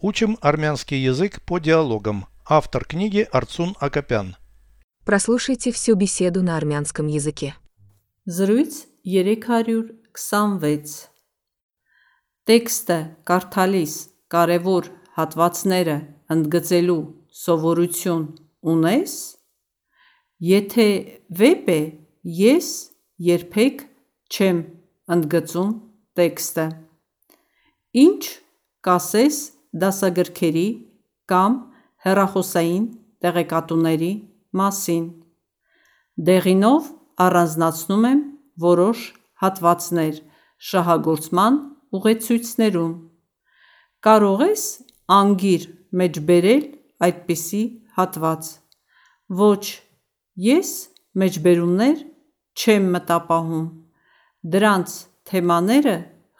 Учим армянский язык по диалогам. Автор книги Арцун Акопян. Прослушайте всю беседу на армянском языке. Զրույց 326 Տեքստը կարդալիս կարևոր հատվածները ընդգծելու սովորություն ունես? Եթե վեպ է, ես երբեք չեմ ընդգծում տեքստը։ Ինչ կասես դասագրքերի կամ հեռախոսային տեղեկատուների մասին։ Դեղինով առանձնացնում եմ որոշ հատվածներ շահագործման ուղեցույցներում։ Կարող ես անգիր մեջ բերել այդպիսի հատված։ Ոչ, ես մեջբերումներ չեմ մտապահում։ Դրանց թեմաները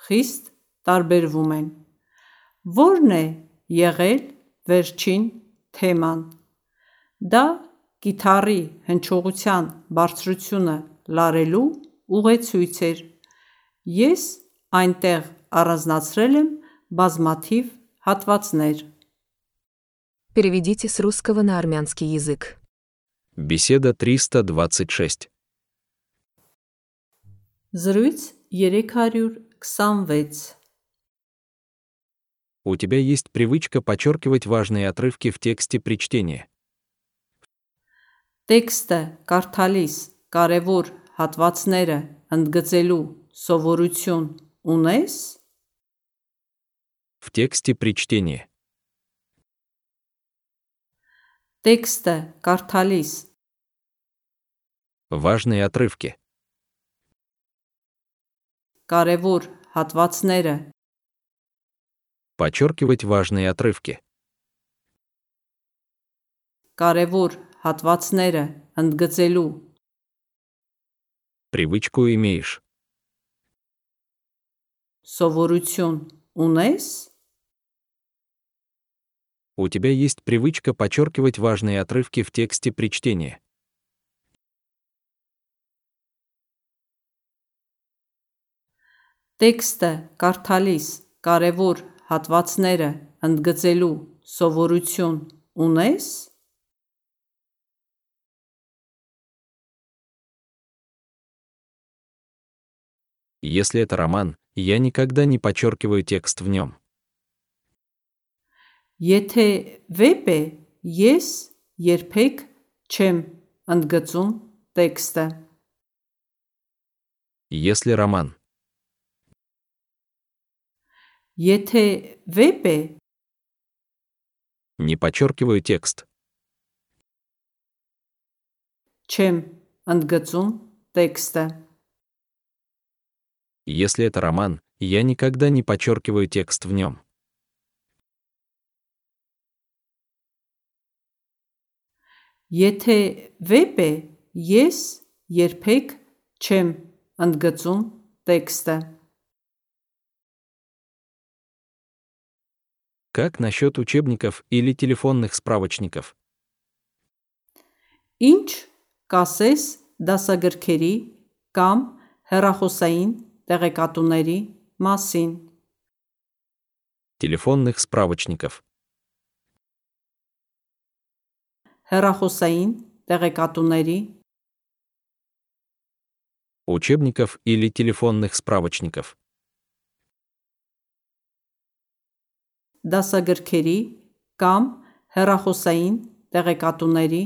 խիստ տարբերվում են։ Ո՞րն է եղել վերջին թեման։ Դա կիթառի հնչողության բարձրությունը լարելու ուղեցույց էր։ Ես այնտեղ առանձնացրել եմ բազմաթիվ հատվածներ։ Переведите с русского на армянский язык. Беседа 326. Զրույց 326 У тебя есть привычка подчеркивать важные отрывки в тексте при чтении. Տեքստը կարդալիս կարևոր հատվածները ընդգծելու սովորություն ունես։ В тексте при чтении. Տեքստը կարդալիս Важные отрывки. կարևոր հատվածները Подчеркивать важные отрывки. կարևոր հատվածները ընդգծելու Привычку имеешь. սովորություն ունես։ У тебя есть привычка подчеркивать важные отрывки в тексте при чтении. Տեքստը կարդալիս կարևոր հատվածները ընդգծելու սովորություն ունես։ Если это роман, я никогда не подчеркиваю текст в нем. Եթե վեպ է, ես երբեք չեմ ընդգծում տեքստը։ Если роман. Եթե վեպ է, Не подчеркиваю текст. չեմ ընդգծում տեքստը։ Если это роман, я никогда не подчеркиваю текст в нем. Եթե վեպ է, ես երբեք չեմ ընդգծում տեքստը։ Как насчет учебников или телефонных справочников? Ինչ կասես դասագրքերի կամ հեռախոսային տեղեկատուների մասին։ Телефонных справочников. Հեռախոսային տեղեկատուների Учебников или телефонных справочников. դասագրքերի կամ հեռախոսային տեղեկատուների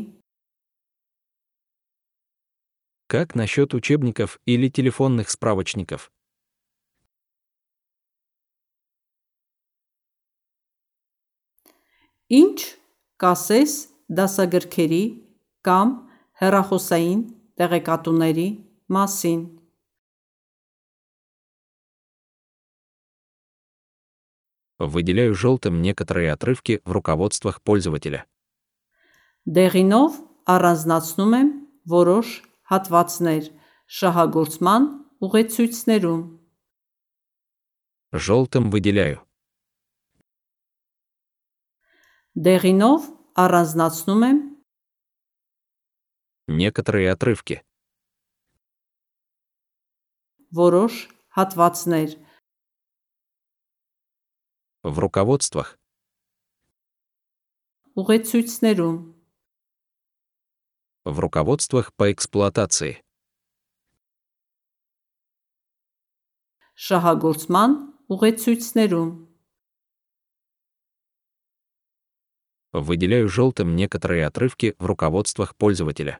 Как насчет учебников или телефонных справочников? Ինչ կասես դասագրքերի կամ հեռախոսային տեղեկատուների մասին։ Выделяю желтым некоторые отрывки в руководствах пользователя. Դեղինով առանձնացնում եմ որոշ հատվածներ շահագործման ուղեցույցներում։ Желтым выделяю. Դեղինով առանձնացնում եմ Некоторые отрывки. որոշ հատվածներ В руководствах ուղեցույցներում, В руководствах по эксплуатации. շահագործման ուղեցույցներում, Выделяю желтым некоторые отрывки в руководствах пользователя.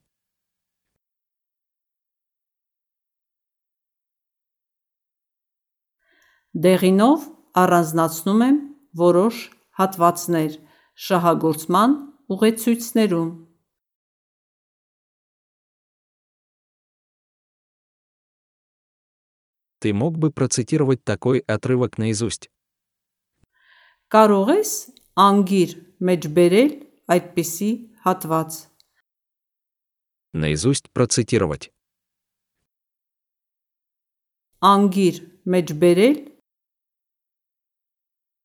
դեղինով առանձնացնում եմ որոշ հատվածներ շահագործման ուղեցույցներում, Ты мог бы процитировать такой отрывок наизусть? Կարող ես անգիր մեջ բերել այդպիսի հատված։ Наизусть процитировать. Անգիր մեջ բերել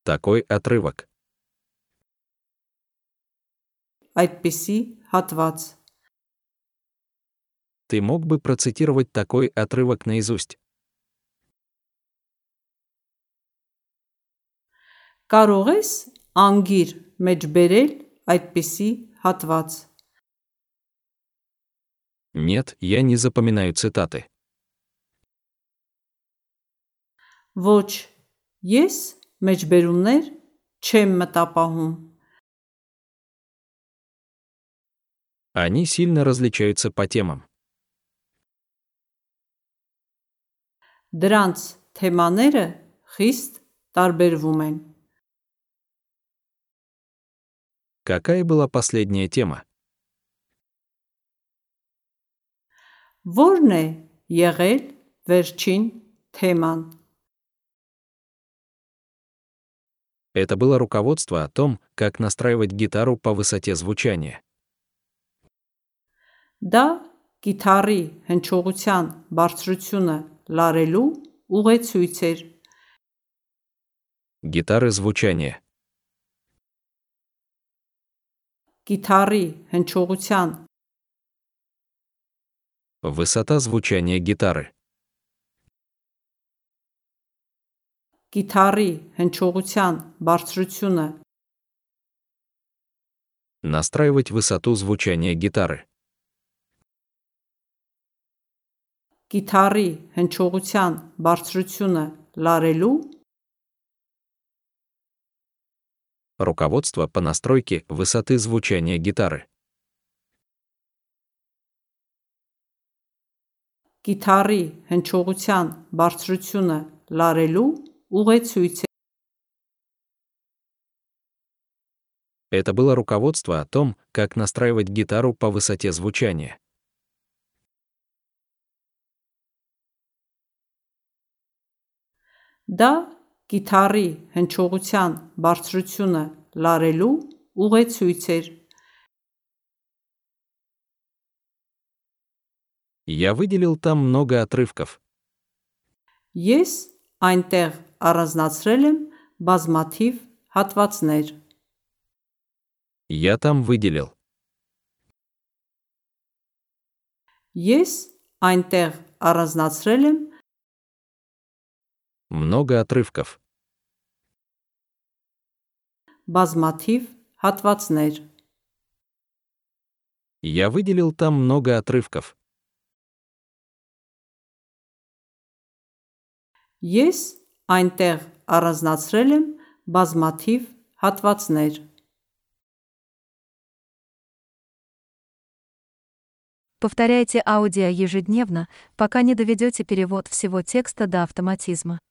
Такой отрывок. այդպիսի հատված։ Ты мог бы процитировать такой отрывок наизусть? Կարող ես անգիր մեջ բերել այդպիսի հատված։ Нет, я не запоминаю цитаты. Ոչ, ես մեջբերումներ չեմ մտապահում։ Они сильно различаются по темам. Դրանց թեմաները խիստ տարբերվում են։ Какая была последняя тема? Որն է եղել վերջին թեման։ Это было руководство о том, как настраивать гитару по высоте звучания. Դա գիտարի հնչողության բարձրությունը լարելու ուղեցույց էր։ Гитары звучания. Գիտարի հնչողության Высота звучания гитары. գիտարի հնչողության բարձրությունը Настраивать высоту звучания гитары. գիտարի հնչողության բարձրությունը լարելու Руководство по настройке высоты звучания гитары. գիտարի հնչողության բարձրությունը լարելու ուղեցույց է։ Это было руководство о том, как настраивать гитару по высоте звучания. Դա գիտարի հնչողության բարձրությունը լարելու ուղեցույց էր։ Я выделил там много отрывков. Ես այնտեղ առանձնացրել եմ բազմաթիվ հատվածներ։ Я там выделил. Ես այնտեղ առանձնացրել եմ Много отрывков. բազմաթիվ հատվածներ։ Я выделил там много отрывков. Ես այնտեղ առանձնացրել եմ բազմաթիվ հատվածներ։ Повторяйте аудио ежедневно, пока не доведете перевод всего текста до автоматизма.